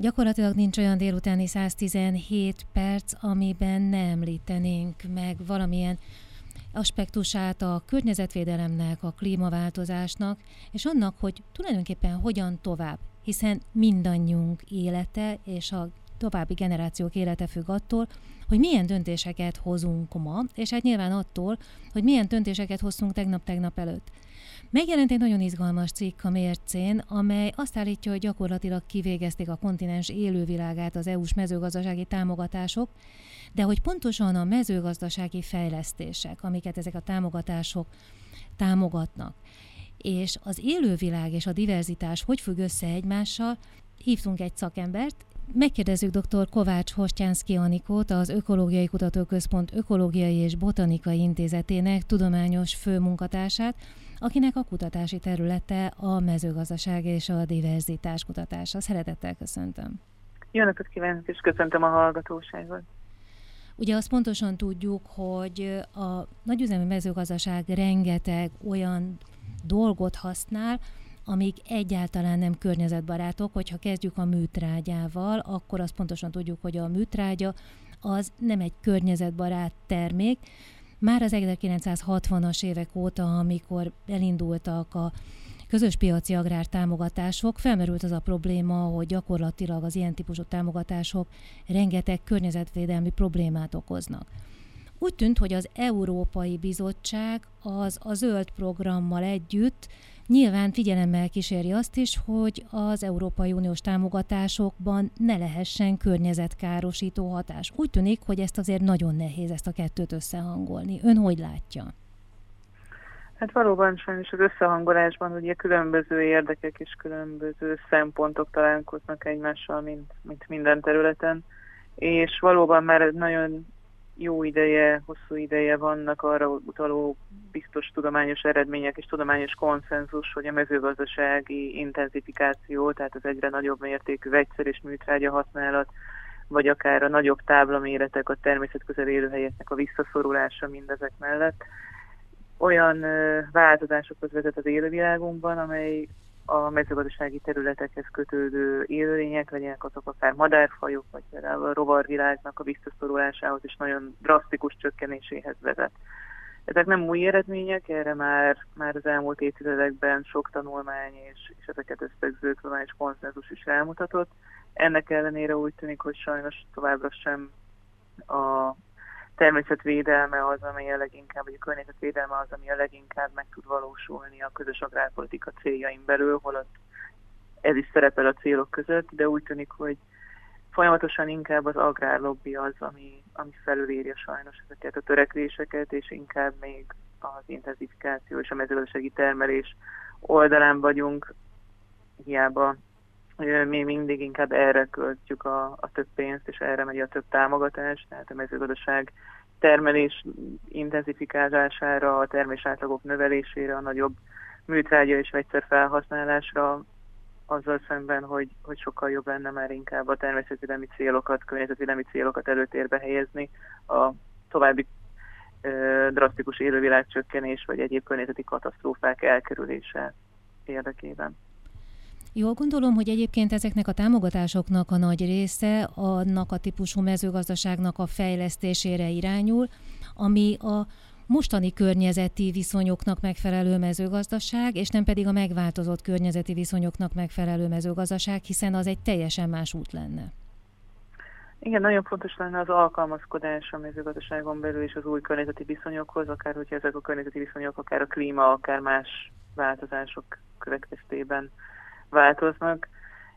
Gyakorlatilag nincs olyan délutáni 117 perc, amiben ne említenénk meg valamilyen aspektusát a környezetvédelemnek, a klímaváltozásnak, és annak, hogy tulajdonképpen hogyan tovább, hiszen mindannyiunk élete és a további generációk élete függ attól, hogy milyen döntéseket hozunk ma, és hát nyilván attól, hogy milyen döntéseket hoztunk tegnap-tegnap előtt. Megjelent egy nagyon izgalmas cikk a mércén, amely azt állítja, hogy gyakorlatilag kivégezték a kontinens élővilágát az EU-s mezőgazdasági támogatások, de hogy pontosan a mezőgazdasági fejlesztések, amiket ezek a támogatások támogatnak, és az élővilág és a diverzitás hogy függ össze egymással, hívtunk egy szakembert, Megkérdezzük dr. Kovács Hostjánszki Anikót, az Ökológiai Kutatóközpont Ökológiai és Botanikai Intézetének tudományos főmunkatársát, akinek a kutatási területe a mezőgazdaság és a diverzitás kutatása. Szeretettel köszöntöm. Jó napot kívánok, és köszöntöm a hallgatóságot. Ugye azt pontosan tudjuk, hogy a nagyüzemi mezőgazdaság rengeteg olyan dolgot használ, amik egyáltalán nem környezetbarátok. Hogyha kezdjük a műtrágyával, akkor azt pontosan tudjuk, hogy a műtrágya az nem egy környezetbarát termék. Már az 1960-as évek óta, amikor elindultak a közös piaci agrár támogatások, felmerült az a probléma, hogy gyakorlatilag az ilyen típusú támogatások rengeteg környezetvédelmi problémát okoznak. Úgy tűnt, hogy az Európai Bizottság az a zöld programmal együtt Nyilván figyelemmel kíséri azt is, hogy az Európai Uniós támogatásokban ne lehessen környezetkárosító hatás. Úgy tűnik, hogy ezt azért nagyon nehéz ezt a kettőt összehangolni. Ön hogy látja? Hát valóban sajnos az összehangolásban ugye különböző érdekek és különböző szempontok találkoznak egymással, mint, mint minden területen, és valóban már nagyon jó ideje, hosszú ideje vannak arra utaló biztos tudományos eredmények és tudományos konszenzus, hogy a mezőgazdasági intenzifikáció, tehát az egyre nagyobb mértékű vegyszer és műtrágya használat, vagy akár a nagyobb táblaméretek, a természet közel élőhelyeknek a visszaszorulása mindezek mellett olyan változásokhoz vezet az élővilágunkban, amely a mezőgazdasági területekhez kötődő élőlények, legyenek azok akár madárfajok, vagy például a rovarvilágnak a visszaszorulásához is nagyon drasztikus csökkenéséhez vezet. Ezek nem új eredmények, erre már, már az elmúlt évtizedekben sok tanulmány és, és ezeket összegző tudományos konszenzus is elmutatott. Ennek ellenére úgy tűnik, hogy sajnos továbbra sem a természetvédelme az, ami a leginkább, vagy a környezetvédelme az, ami a leginkább meg tud valósulni a közös agrárpolitika céljain belül, holott ez is szerepel a célok között, de úgy tűnik, hogy folyamatosan inkább az agrárlobby az, ami, ami felülírja sajnos ezeket a törekvéseket, és inkább még az intenzifikáció és a mezőgazdasági termelés oldalán vagyunk, hiába mi mindig inkább erre költjük a, a több pénzt, és erre megy a több támogatás, tehát a mezőgazdaság termelés intenzifikálására, a termés átlagok növelésére, a nagyobb műtrágya és vegyszer felhasználásra, azzal szemben, hogy, hogy sokkal jobb lenne már inkább a természetvédelmi célokat, környezetvédelmi célokat előtérbe helyezni, a további ö, drasztikus élővilágcsökkenés vagy egyéb környezeti katasztrófák elkerülése érdekében. Jól gondolom, hogy egyébként ezeknek a támogatásoknak a nagy része annak a típusú mezőgazdaságnak a fejlesztésére irányul, ami a mostani környezeti viszonyoknak megfelelő mezőgazdaság, és nem pedig a megváltozott környezeti viszonyoknak megfelelő mezőgazdaság, hiszen az egy teljesen más út lenne. Igen, nagyon fontos lenne az alkalmazkodás a mezőgazdaságon belül és az új környezeti viszonyokhoz, akár hogyha ezek a környezeti viszonyok, akár a klíma, akár más változások következtében változnak,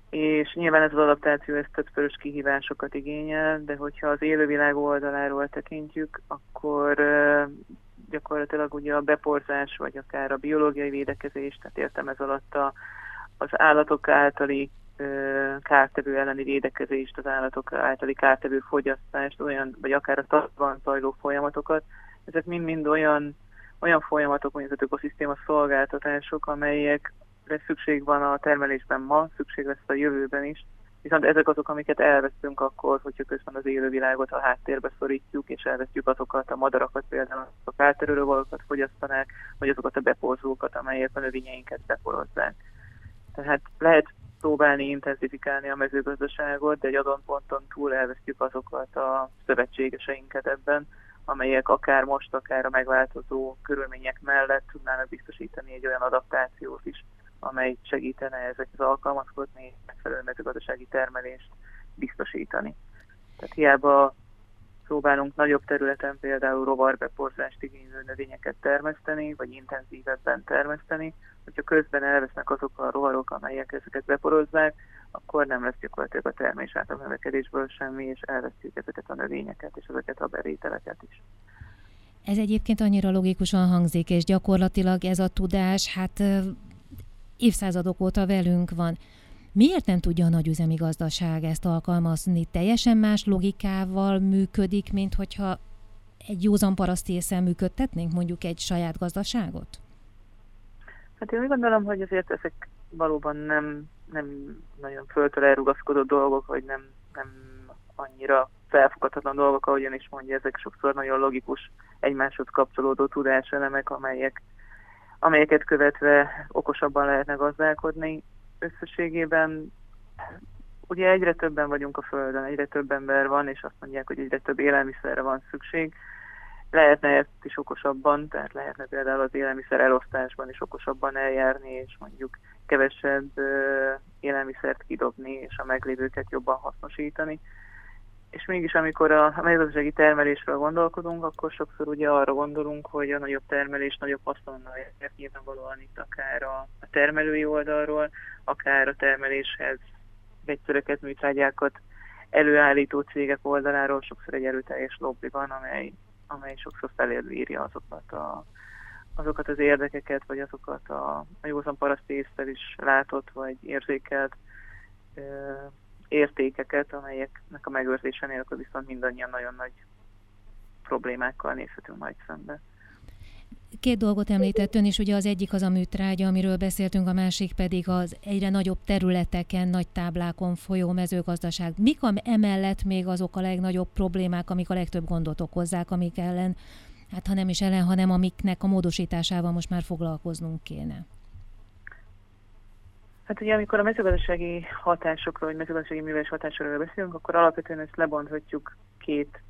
és nyilván ez az adaptáció ez többszörös kihívásokat igényel, de hogyha az élővilág oldaláról tekintjük, akkor gyakorlatilag ugye a beporzás, vagy akár a biológiai védekezés, tehát értem ez alatt a, az állatok általi kártevő elleni védekezést, az állatok általi kártevő fogyasztást, olyan, vagy akár a tartban zajló folyamatokat, ezek mind-mind olyan, olyan folyamatok, mint az ökoszisztéma szolgáltatások, amelyek szükség van a termelésben ma, szükség lesz a jövőben is, viszont ezek azok, amiket elvesztünk akkor, hogyha közben az élővilágot a háttérbe szorítjuk, és elvesztjük azokat a madarakat, például a kárterülővalókat fogyasztanák, vagy azokat a beporzókat, amelyek a növényeinket beporozzák. Tehát lehet próbálni intenzifikálni a mezőgazdaságot, de egy adott ponton túl elvesztjük azokat a szövetségeseinket ebben, amelyek akár most, akár a megváltozó körülmények mellett tudnának biztosítani egy olyan adaptációt is, amely segítene ezekhez alkalmazkodni, megfelelő mezőgazdasági termelést biztosítani. Tehát hiába próbálunk nagyobb területen például rovarbeporzást igénylő növényeket termeszteni, vagy intenzívebben termeszteni, hogyha közben elvesznek azok a rovarok, amelyek ezeket beporozzák, akkor nem lesz gyakorlatilag a termés által növekedésből semmi, és elvesztjük ezeket a növényeket és ezeket a bevételeket is. Ez egyébként annyira logikusan hangzik, és gyakorlatilag ez a tudás, hát évszázadok óta velünk van. Miért nem tudja a nagyüzemi gazdaság ezt alkalmazni? Teljesen más logikával működik, mint hogyha egy józan paraszti észen működtetnénk mondjuk egy saját gazdaságot? Hát én úgy gondolom, hogy azért ezek valóban nem, nem nagyon föltől elrugaszkodó dolgok, vagy nem, nem annyira felfoghatatlan dolgok, ahogyan is mondja, ezek sokszor nagyon logikus, egymáshoz kapcsolódó tudáselemek, amelyek, amelyeket követve okosabban lehetne gazdálkodni összességében ugye egyre többen vagyunk a Földön, egyre több ember van, és azt mondják, hogy egyre több élelmiszerre van szükség. Lehetne ezt is okosabban, tehát lehetne például az élelmiszer elosztásban is okosabban eljárni, és mondjuk kevesebb élelmiszert kidobni, és a meglévőket jobban hasznosítani. És mégis, amikor a mezőgazdasági termelésről gondolkodunk, akkor sokszor ugye arra gondolunk, hogy a nagyobb termelés nagyobb haszonnal jár nyilvánvalóan itt akár a, termelői oldalról, akár a termeléshez vegyszereket, műtrágyákat előállító cégek oldaláról sokszor egy erőteljes lobby van, amely, amely sokszor felérvírja azokat, a, azokat az érdekeket, vagy azokat a, a józan paraszti észre is látott, vagy érzékelt értékeket, amelyeknek a megőrzése nélkül viszont mindannyian nagyon nagy problémákkal nézhetünk majd szembe. Két dolgot említett ön is, ugye az egyik az a műtrágya, amiről beszéltünk, a másik pedig az egyre nagyobb területeken, nagy táblákon folyó mezőgazdaság. Mik emellett még azok a legnagyobb problémák, amik a legtöbb gondot okozzák, amik ellen, hát ha nem is ellen, hanem amiknek a módosításával most már foglalkoznunk kéne? Hát ugye amikor a mezőgazdasági hatásokról, vagy mezőgazdasági művelés hatásokról beszélünk, akkor alapvetően ezt lebonthatjuk két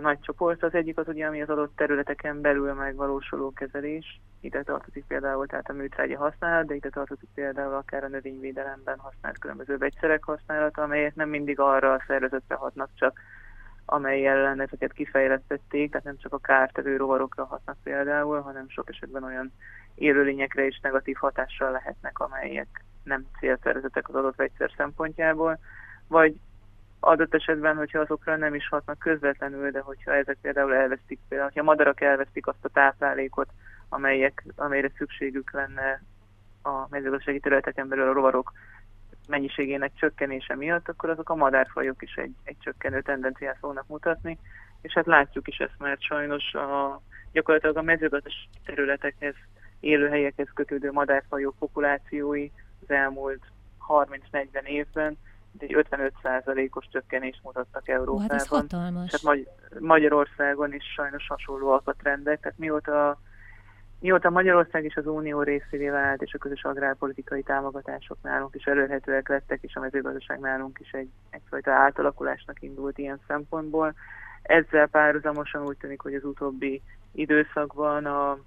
nagy csoport. Az egyik az ugye, ami az adott területeken belül megvalósuló kezelés. Ide tartozik például tehát a műtrágya használat, de ide tartozik például akár a növényvédelemben használt különböző vegyszerek használata, amelyek nem mindig arra a szervezetre hatnak csak, amely ellen ezeket kifejlesztették, tehát nem csak a kártevő rovarokra hatnak például, hanem sok esetben olyan élőlényekre is negatív hatással lehetnek, amelyek nem célszervezetek az adott vegyszer szempontjából, vagy adott esetben, hogyha azokra nem is hatnak közvetlenül, de hogyha ezek például elvesztik, például, hogyha madarak elvesztik azt a táplálékot, amelyek, amelyre szükségük lenne a mezőgazdasági területeken belül a rovarok mennyiségének csökkenése miatt, akkor azok a madárfajok is egy, egy csökkenő tendenciát fognak mutatni, és hát látjuk is ezt, mert sajnos a, gyakorlatilag a mezőgazdasági területekhez, élőhelyekhez kötődő madárfajok populációi az elmúlt 30-40 évben egy 55%-os csökkenést mutattak Európában. Hát ez hatalmas. Tehát Magy- Magyarországon is sajnos hasonlóak a trendek. Tehát mióta, mióta Magyarország is az Unió részévé vált, és a közös agrárpolitikai támogatások nálunk is elérhetőek lettek, és a mezőgazdaság nálunk is egy, egyfajta átalakulásnak indult ilyen szempontból. Ezzel párhuzamosan úgy tűnik, hogy az utóbbi időszakban a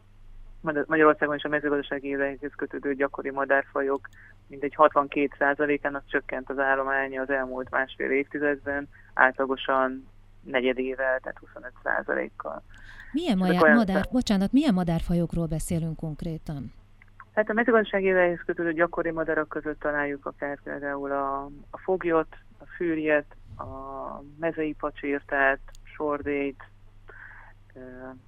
Magyarországon is a mezőgazdasági évekhez kötődő gyakori madárfajok mindegy 62%-ának csökkent az állománya az elmúlt másfél évtizedben, átlagosan negyedével, tehát 25%-kal. Milyen madár, madár, bocsánat, milyen madárfajokról beszélünk konkrétan? Hát a mezőgazdasági évekhez kötődő gyakori madarak között találjuk akár például a, a foglyot, a fűrjet, a mezei pacsírtát, sordét,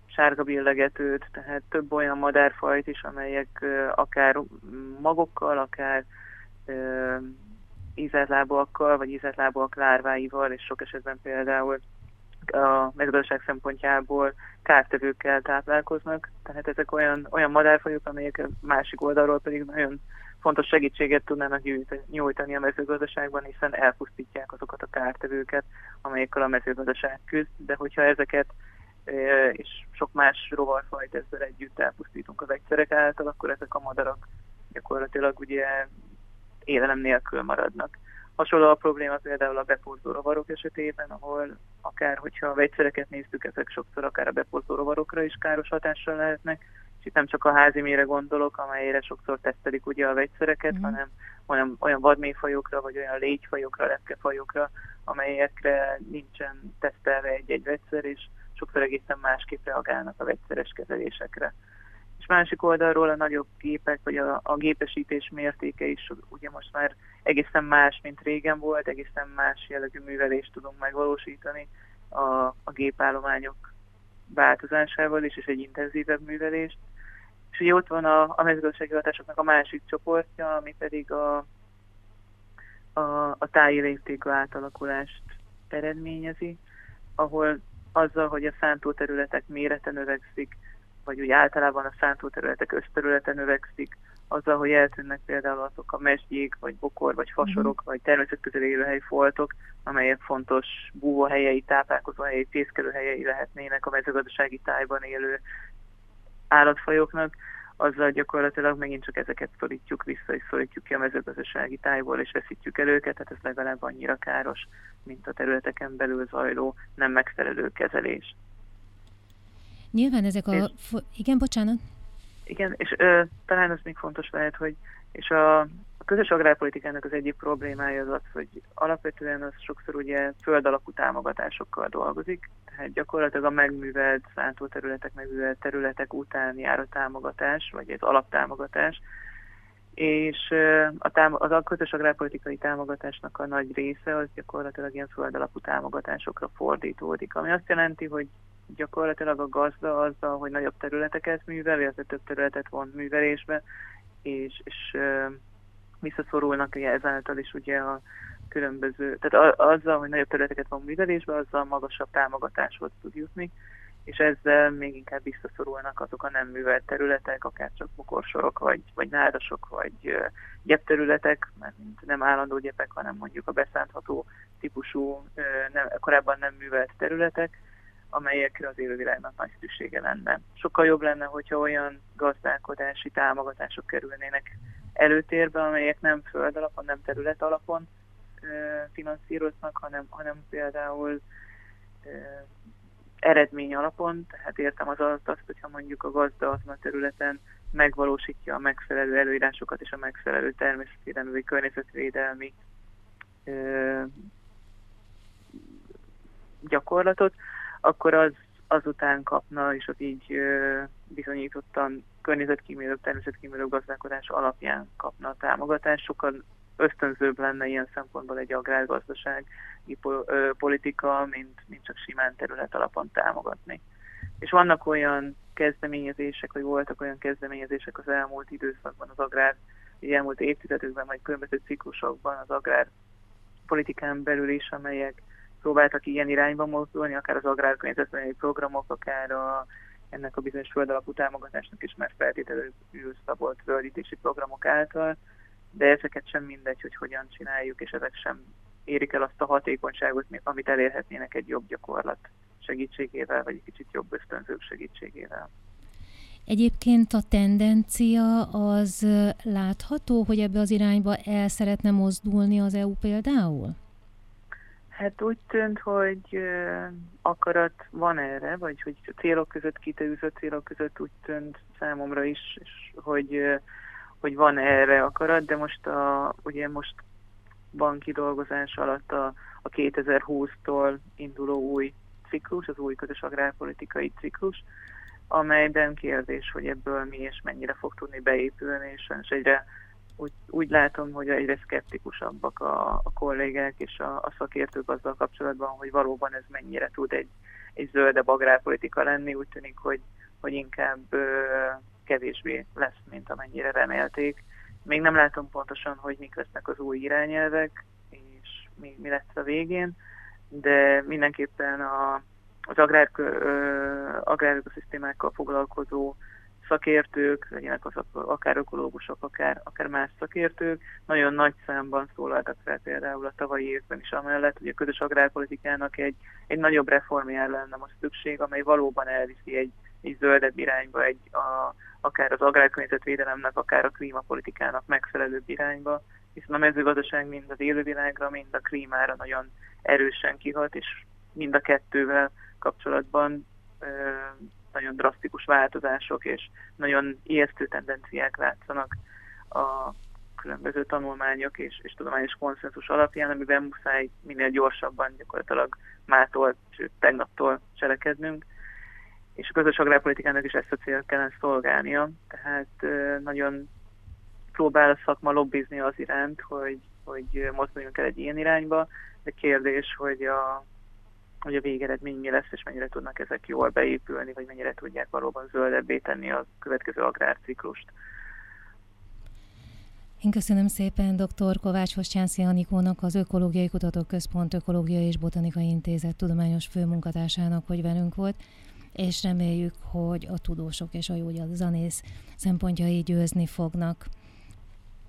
sárga billegetőt, tehát több olyan madárfajt is, amelyek akár magokkal, akár ízeltlábúakkal, vagy ízeltlábúak lárváival, és sok esetben például a mezőgazdaság szempontjából kártevőkkel táplálkoznak. Tehát ezek olyan, olyan madárfajok, amelyek másik oldalról pedig nagyon fontos segítséget tudnának nyújtani a mezőgazdaságban, hiszen elpusztítják azokat a kártevőket, amelyekkel a mezőgazdaság küzd, de hogyha ezeket és sok más rovarfajt ezzel együtt elpusztítunk a vegyszerek által, akkor ezek a madarak gyakorlatilag ugye élelem nélkül maradnak. Hasonló a probléma például a beporzó rovarok esetében, ahol akár, hogyha a vegyszereket néztük, ezek sokszor akár a beporzó rovarokra is káros hatással lehetnek, és itt nem csak a házi mére gondolok, amelyre sokszor tesztelik ugye a vegyszereket, mm. hanem olyan, olyan vadméfajokra, vagy olyan légyfajokra, lepkefajokra, amelyekre nincsen tesztelve egy-egy vegyszer, és sokszor egészen másképp reagálnak a vegyszeres kezelésekre. És másik oldalról a nagyobb gépek, vagy a, a gépesítés mértéke is ugye most már egészen más, mint régen volt, egészen más jellegű művelést tudunk megvalósítani a, a gépállományok változásával is, és egy intenzívebb művelést. És ugye ott van a, a mezőgazdasági hatásoknak a másik csoportja, ami pedig a, a, a táji átalakulást eredményezi, ahol azzal, hogy a szántóterületek mérete növekszik, vagy úgy általában a szántóterületek összterülete növekszik, azzal, hogy eltűnnek például azok a mesgyék, vagy bokor, vagy fasorok, mm. vagy természetközi élőhelyi foltok, amelyek fontos búvóhelyei, táplálkozóhelyei, fészkelőhelyei lehetnének a mezőgazdasági tájban élő állatfajoknak, azzal gyakorlatilag megint csak ezeket szorítjuk vissza, és szorítjuk ki a mezőgazdasági tájból, és veszítjük el őket, tehát ez legalább annyira káros, mint a területeken belül zajló nem megfelelő kezelés. Nyilván ezek a... És, igen, bocsánat. Igen, és ö, talán az még fontos lehet, hogy és a, a közös agrárpolitikának az egyik problémája az az, hogy alapvetően az sokszor ugye föld alapú támogatásokkal dolgozik, tehát gyakorlatilag a megművelt szántóterületek, megművelt területek után jár a támogatás, vagy egy alaptámogatás, és a tám- az a közös agrárpolitikai támogatásnak a nagy része az gyakorlatilag ilyen föld alapú támogatásokra fordítódik, ami azt jelenti, hogy gyakorlatilag a gazda azzal, hogy nagyobb területeket művel, illetve több területet von művelésbe, és, és visszaszorulnak ugye ezáltal is ugye a különböző, tehát azzal, hogy nagyobb területeket van művelésbe, azzal magasabb támogatáshoz tud jutni, és ezzel még inkább visszaszorulnak azok a nem művelt területek, akár csak bokorsorok, vagy, vagy nádasok, vagy gyepterületek, mert nem állandó gyepek, hanem mondjuk a beszántható típusú, nem, korábban nem művelt területek, amelyekre az élővilágnak nagy szüksége lenne. Sokkal jobb lenne, hogyha olyan gazdálkodási támogatások kerülnének előtérbe, amelyek nem föld alapon, nem terület alapon finanszíroznak, hanem, hanem például eredmény alapon, tehát értem az azt, azt, hogyha mondjuk a gazda azon a területen megvalósítja a megfelelő előírásokat és a megfelelő természetvédelmi vagy környezetvédelmi ö, gyakorlatot, akkor az azután kapna, és az így bizonyítottan környezetkímélőbb, természetkímélőbb gazdálkodás alapján kapna a támogatást. Sokkal ösztönzőbb lenne ilyen szempontból egy agrárgazdasági politika, mint, mint csak simán terület alapon támogatni. És vannak olyan kezdeményezések, vagy voltak olyan kezdeményezések az elmúlt időszakban az agrár, az elmúlt évtizedekben, vagy különböző ciklusokban az agrár politikán belül is, amelyek próbáltak ilyen irányba mozdulni, akár az agrárkörnyezetvédelmi programok, akár a, ennek a bizonyos földalapú támogatásnak is már feltételező szabolt zöldítési programok által, de ezeket sem mindegy, hogy hogyan csináljuk, és ezek sem érik el azt a hatékonyságot, amit elérhetnének egy jobb gyakorlat segítségével, vagy egy kicsit jobb ösztönzők segítségével. Egyébként a tendencia az látható, hogy ebbe az irányba el szeretne mozdulni az EU például? Hát úgy tűnt, hogy akarat van erre, vagy hogy célok között kitűzött célok között úgy tűnt számomra is, hogy, hogy van erre akarat, de most a, ugye most van kidolgozás alatt a, a 2020-tól induló új ciklus, az új közös agrárpolitikai ciklus, amelyben kérdés, hogy ebből mi és mennyire fog tudni beépülni, és egyre úgy, úgy látom, hogy egyre szkeptikusabbak a, a kollégák és a, a szakértők azzal kapcsolatban, hogy valóban ez mennyire tud egy, egy zöldebb agrárpolitika lenni. Úgy tűnik, hogy, hogy inkább ö, kevésbé lesz, mint amennyire remélték. Még nem látom pontosan, hogy mik lesznek az új irányelvek, és mi, mi lesz a végén, de mindenképpen a, az agrár, agrárökoszisztémákkal foglalkozó szakértők, legyenek az akár ökológusok, akár, akár más szakértők, nagyon nagy számban szólaltak fel például a tavalyi évben is amellett, hogy a közös agrárpolitikának egy, egy nagyobb reformjára lenne most szükség, amely valóban elviszi egy, egy zöldebb irányba, egy a, akár az agrárkörnyezetvédelemnek, akár a klímapolitikának megfelelőbb irányba, hiszen a mezőgazdaság mind az élővilágra, mind a klímára nagyon erősen kihat, és mind a kettővel kapcsolatban nagyon drasztikus változások és nagyon ijesztő tendenciák látszanak a különböző tanulmányok és, és tudományos konszenzus alapján, amiben muszáj minél gyorsabban gyakorlatilag mától, sőt tegnaptól cselekednünk, és a közös agrárpolitikának is ezt a célt kellene szolgálnia, tehát nagyon próbál a szakma lobbizni az iránt, hogy, hogy mozduljunk el egy ilyen irányba, de kérdés, hogy a, hogy a végeredmény mi lesz, és mennyire tudnak ezek jól beépülni, vagy mennyire tudják valóban zöldebbé tenni a következő agrárciklust. Én köszönöm szépen dr. Kovács Hoscsánszki Anikónak, az Ökológiai Kutatóközpont Ökológiai és Botanikai Intézet tudományos főmunkatársának, hogy velünk volt, és reméljük, hogy a tudósok és a jó zanész szempontjai győzni fognak.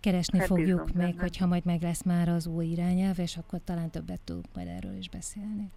Keresni hát fogjuk még, hogyha majd meg lesz már az új irányelv, és akkor talán többet tudunk majd erről is beszélni.